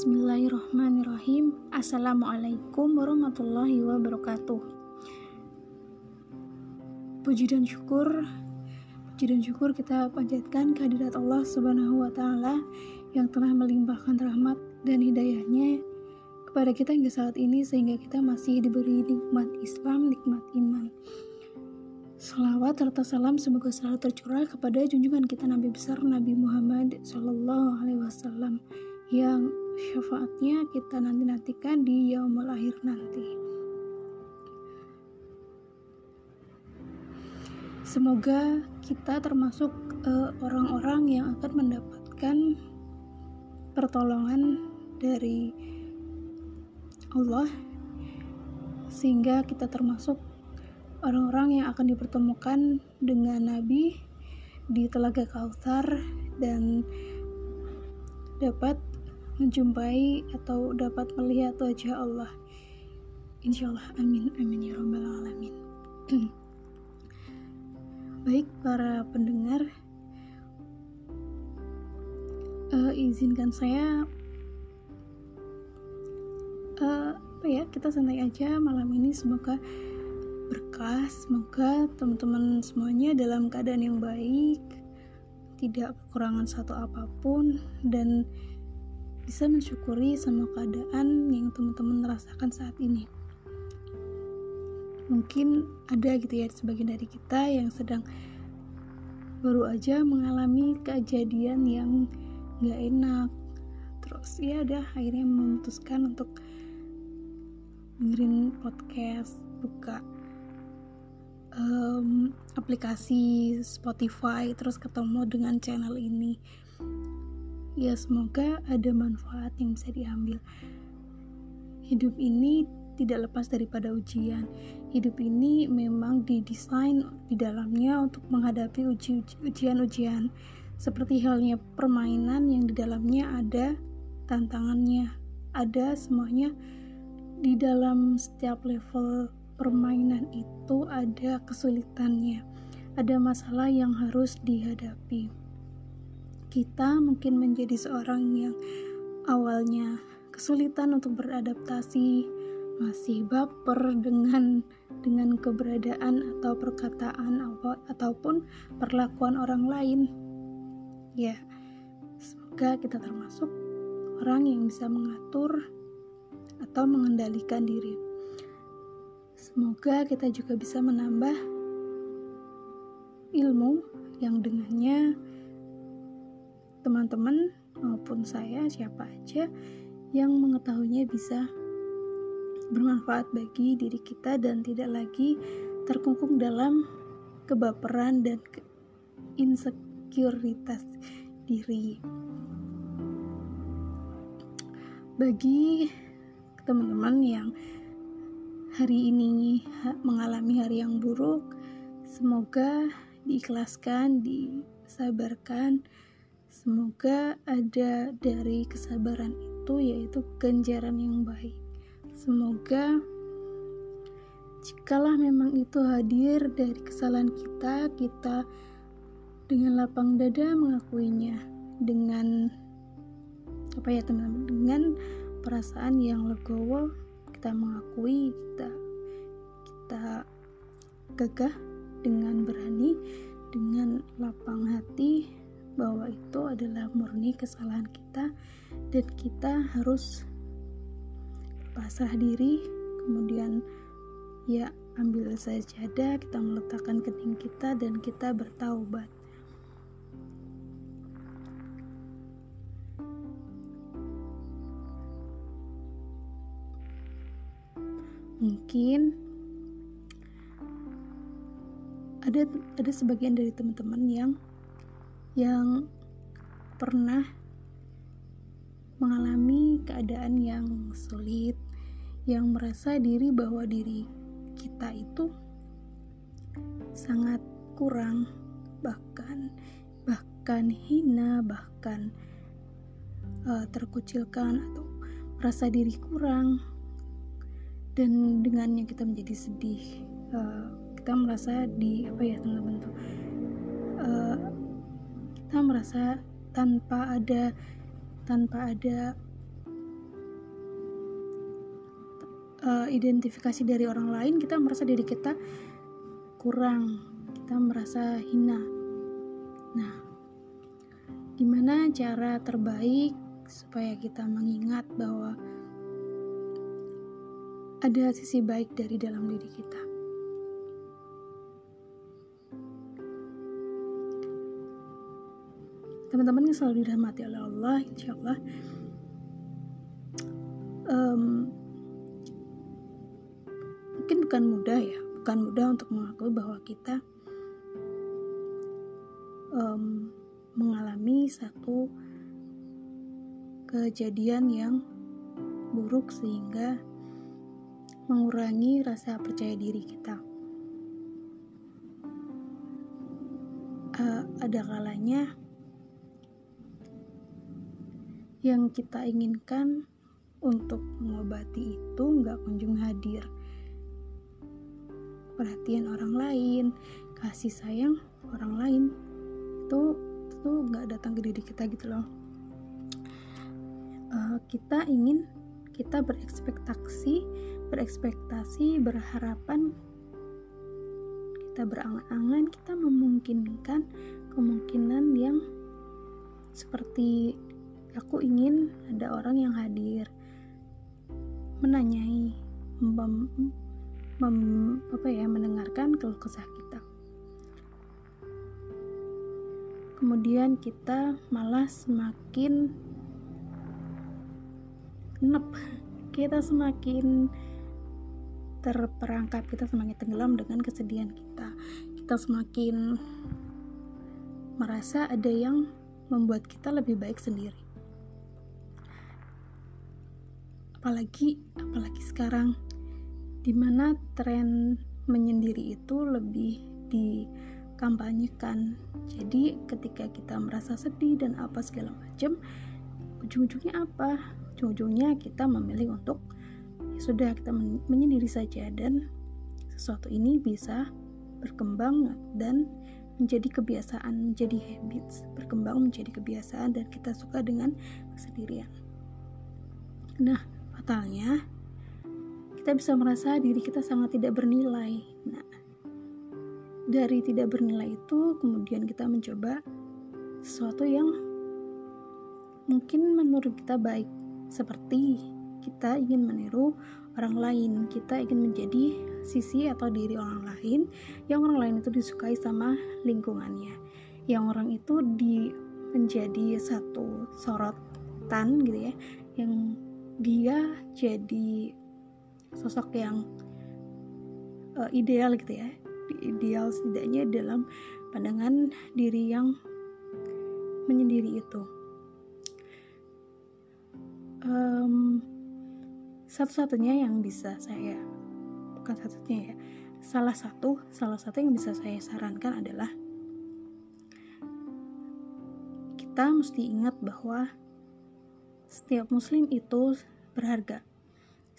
Bismillahirrahmanirrahim Assalamualaikum warahmatullahi wabarakatuh Puji dan syukur Puji dan syukur kita panjatkan kehadirat Allah subhanahu wa ta'ala Yang telah melimpahkan rahmat dan hidayahnya kepada kita hingga saat ini sehingga kita masih diberi nikmat Islam, nikmat iman. Salawat serta salam semoga selalu tercurah kepada junjungan kita Nabi besar Nabi Muhammad Shallallahu Alaihi Wasallam yang syafaatnya kita nanti nantikan di yaumul akhir nanti. Semoga kita termasuk eh, orang-orang uh, yang akan mendapatkan pertolongan dari Allah sehingga kita termasuk orang-orang yang akan dipertemukan dengan Nabi di Telaga Kautsar dan dapat menjumpai atau dapat melihat wajah Allah. Insya Allah, amin, amin ya robbal alamin. Baik para pendengar, uh, izinkan saya uh, apa ya kita santai aja malam ini semoga berkah semoga teman-teman semuanya dalam keadaan yang baik tidak kekurangan satu apa pun dan bisa mensyukuri semua keadaan yang teman-teman rasakan saat ini. Mungkin ada gitu ya sebagian dari kita yang sedang baru aja mengalami kejadian yang gak enak. Terus ya udah akhirnya memutuskan untuk dengerin podcast buka um, aplikasi Spotify terus ketemu dengan channel ini ya semoga ada manfaat yang bisa diambil. Hidup ini tidak lepas daripada ujian. Hidup ini memang didesain di dalamnya untuk menghadapi ujian-ujian. Seperti halnya permainan yang di dalamnya ada tantangannya ada semuanya. Di dalam setiap level permainan itu ada kesulitannya, ada masalah yang harus dihadapi. Kita mungkin menjadi seorang yang awalnya kesulitan untuk beradaptasi, masih baper dengan dengan keberadaan atau perkataan ataupun perlakuan orang lain. Ya, semoga kita termasuk orang yang bisa mengatur atau mengendalikan diri. Semoga kita juga bisa menambah ilmu yang dengannya teman-teman maupun saya siapa aja yang mengetahuinya bisa bermanfaat bagi diri kita dan tidak lagi terkungkung dalam kebaperan dan ke insekuritas diri. Bagi teman-teman yang hari ini mengalami hari yang buruk, semoga diikhlaskan, disabarkan. Semoga ada dari kesabaran itu yaitu ganjaran yang baik. Semoga jikalau memang itu hadir dari kesalahan kita, kita dengan lapang dada mengakuinya dengan apa ya teman-teman dengan perasaan yang legowo kita mengakui kita kita gagah dengan berani dengan lapang hati bahwa itu adalah murni kesalahan kita dan kita harus pasrah diri kemudian ya ambil sajadah kita meletakkan kening kita dan kita bertaubat. Mungkin ada ada sebagian dari teman-teman yang yang pernah mengalami keadaan yang sulit yang merasa diri bahwa diri kita itu sangat kurang bahkan bahkan hina bahkan uh, terkucilkan atau merasa diri kurang. Dan dengannya kita menjadi sedih uh, kita merasa di apa ya teman-teman uh, kita merasa tanpa ada tanpa ada uh, identifikasi dari orang lain kita merasa diri kita kurang kita merasa hina. Nah gimana cara terbaik supaya kita mengingat bahwa ada sisi baik dari dalam diri kita? Teman-teman yang selalu dirahmati oleh Allah insya Allah um, mungkin bukan mudah ya bukan mudah untuk mengakui bahwa kita um, mengalami satu kejadian yang buruk sehingga mengurangi rasa percaya diri kita. Uh, ada kalanya yang kita inginkan untuk mengobati itu nggak kunjung hadir. Perhatian orang lain, kasih sayang orang lain itu itu nggak datang ke diri kita gitu loh. Uh, kita ingin kita berekspektasi, berekspektasi, berharapan, kita berangan-angan, kita memungkinkan kemungkinan yang seperti aku ingin ada orang yang hadir menanyai mem, mem, apa ya mendengarkan keluh kesah kita. Kemudian kita malah semakin nep. Kita semakin terperangkap kita semakin tenggelam dengan kesedihan kita. Kita semakin merasa ada yang membuat kita lebih baik sendiri apalagi apalagi sekarang di mana tren menyendiri itu lebih dikampanyekan jadi ketika kita merasa sedih dan apa segala macam ujung-ujungnya apa ujung-ujungnya kita memilih untuk ya sudah kita menyendiri saja dan sesuatu ini bisa berkembang dan menjadi kebiasaan, menjadi habits, berkembang menjadi kebiasaan dan kita suka dengan kesendirian. Nah, fatalnya kita bisa merasa diri kita sangat tidak bernilai. Nah, dari tidak bernilai itu kemudian kita mencoba sesuatu yang mungkin menurut kita baik, seperti kita ingin meniru orang lain, kita ingin menjadi sisi atau diri orang lain yang orang lain itu disukai sama lingkungannya, yang orang itu di menjadi satu sorotan gitu ya, yang dia jadi sosok yang uh, ideal gitu ya. Ideal setidaknya dalam pandangan diri yang menyendiri itu. Um, satu-satunya yang bisa saya bukan satu-satunya ya salah satu salah satu yang bisa saya sarankan adalah kita mesti ingat bahwa setiap muslim itu berharga.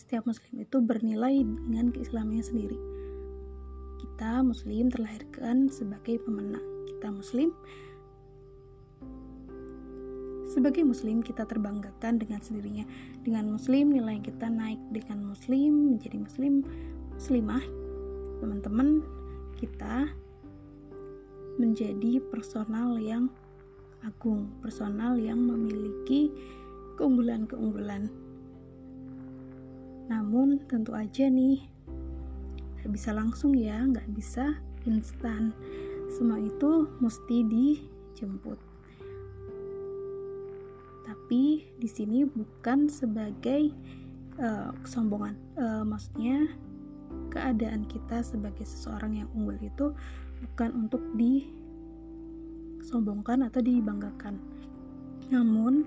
Setiap muslim itu bernilai dengan keislamannya sendiri. Kita muslim terlahirkan sebagai pemenang. Kita muslim sebagai muslim kita terbanggakan dengan sendirinya. Dengan muslim nilai kita naik dengan muslim menjadi muslim muslimah. Teman-teman, kita menjadi personal yang agung, personal yang memiliki keunggulan-keunggulan. Namun tentu aja nih, nggak bisa langsung ya, nggak bisa instan. Semua itu mesti dijemput. Tapi di sini bukan sebagai uh, kesombongan, uh, maksudnya keadaan kita sebagai seseorang yang unggul itu bukan untuk disombongkan atau dibanggakan. Namun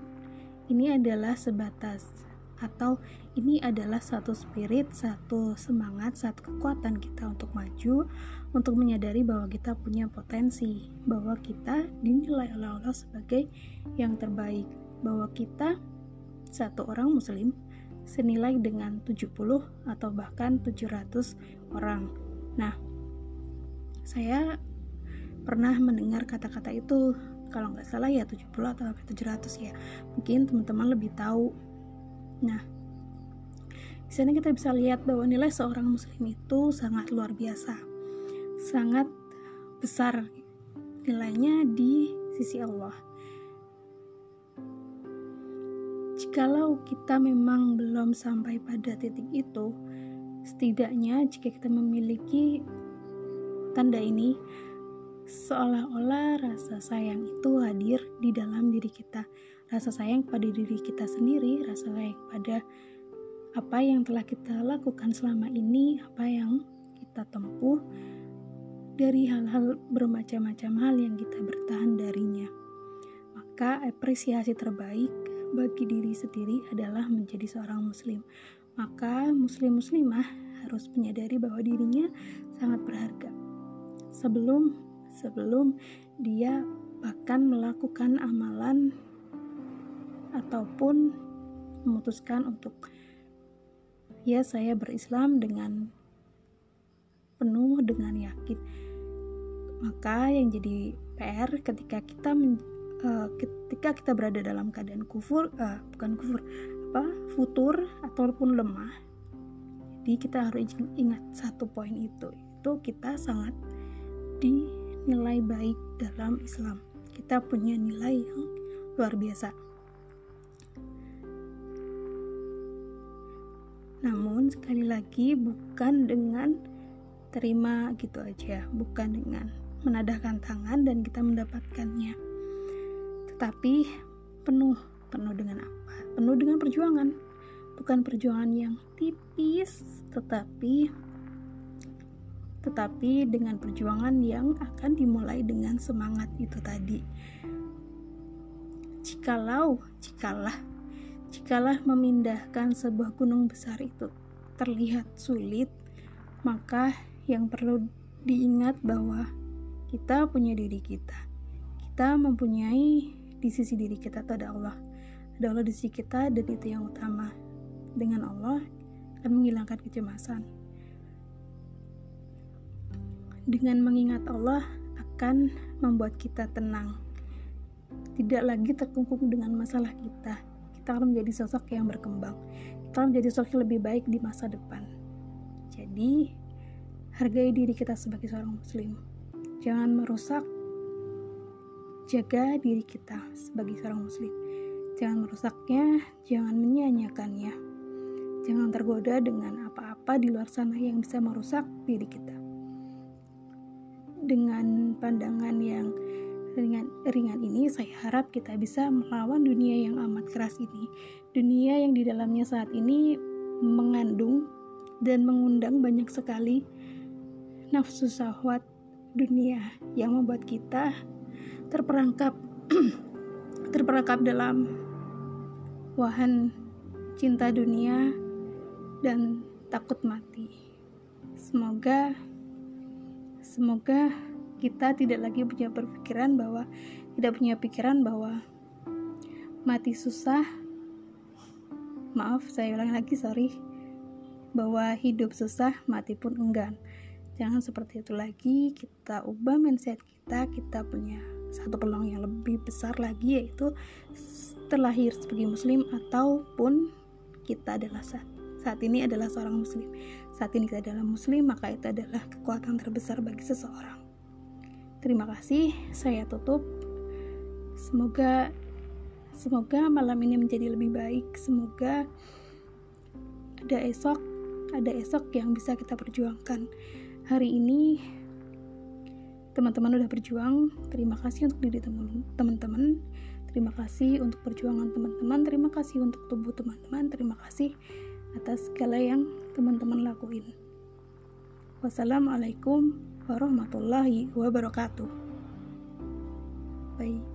ini adalah sebatas atau ini adalah satu spirit, satu semangat, satu kekuatan kita untuk maju, untuk menyadari bahwa kita punya potensi, bahwa kita dinilai oleh Allah sebagai yang terbaik, bahwa kita satu orang muslim senilai dengan 70 atau bahkan 700 orang. Nah, saya pernah mendengar kata-kata itu. Kalau nggak salah ya 70 atau 700 ya. Mungkin teman-teman lebih tahu nah Di sana kita bisa lihat bahwa nilai seorang muslim itu sangat luar biasa. Sangat besar nilainya di sisi Allah. Jikalau kita memang belum sampai pada titik itu, setidaknya jika kita memiliki tanda ini, seolah-olah rasa sayang itu hadir di dalam diri kita. Rasa sayang pada diri kita sendiri, rasa sayang pada apa yang telah kita lakukan selama ini, apa yang kita tempuh, dari hal-hal bermacam-macam hal yang kita bertahan darinya. Maka apresiasi terbaik bagi diri sendiri adalah menjadi seorang muslim. Maka muslim-muslimah harus menyadari bahwa dirinya sangat berharga. Sebelum sebelum dia bahkan melakukan amalan ataupun memutuskan untuk ya saya berislam dengan penuh dengan yakin. Maka yang jadi PR ketika kita men, uh, ketika kita berada dalam keadaan kufur uh, bukan kufur apa futur ataupun lemah jadi kita harus ingat satu poin itu itu kita sangat dinilai baik dalam Islam. Kita punya nilai yang luar biasa namun sekali lagi bukan dengan terima gitu aja bukan dengan menadahkan tangan dan kita mendapatkannya. Tetapi penuh penuh dengan apa? Penuh dengan perjuangan. Bukan perjuangan yang tipis tetapi tetapi dengan perjuangan yang akan dimulai dengan semangat itu tadi. Jikalau jikalah jikalah memindahkan sebuah gunung besar itu terlihat sulit maka yang perlu diingat bahwa kita punya diri kita. Kita mempunyai di sisi diri kita itu ada Allah. Ada Allah di sisi kita dan itu yang utama. Dengan Allah akan menghilangkan kecemasan. Dengan mengingat Allah akan membuat kita tenang. Tidak lagi terkungkung dengan masalah kita. Kita akan menjadi sosok yang berkembang. Kita akan menjadi sosok yang lebih baik di masa depan. Jadi, hargai diri kita sebagai seorang muslim. Jangan merusak jaga diri kita sebagai seorang muslim. Jangan merusaknya, jangan menyia-nyiakannya. Jangan tergoda dengan apa-apa di luar sana yang bisa merusak diri kita. Dengan pandangan yang ringan-ringan ini, saya harap kita bisa melawan dunia yang amat keras ini. Dunia yang di dalamnya saat ini mengandung dan mengundang banyak sekali nafsu syahwat dunia yang membuat kita terperangkap terperangkap dalam wahan cinta dunia dan takut mati. Semoga semoga kita tidak lagi punya berpikiran bahwa tidak punya pikiran bahwa mati susah. Maaf, saya ulang lagi, sorry. Bahwa hidup susah, mati pun enggan jangan seperti itu lagi kita ubah mindset kita kita punya satu peluang yang lebih besar lagi yaitu terlahir sebagai muslim ataupun kita adalah saat, saat ini adalah seorang muslim saat ini kita adalah muslim maka itu adalah kekuatan terbesar bagi seseorang terima kasih. Saya tutup. Semoga semoga malam ini menjadi lebih baik. Semoga ada esok ada esok yang bisa kita perjuangkan. Hari ini teman-teman udah berjuang. Terima kasih untuk diri teman-teman. Terima kasih untuk perjuangan teman-teman. Terima kasih untuk tubuh teman-teman. Terima kasih atas segala yang teman-teman lakuin. Wassalamualaikum warahmatullahi wabarakatuh. Bye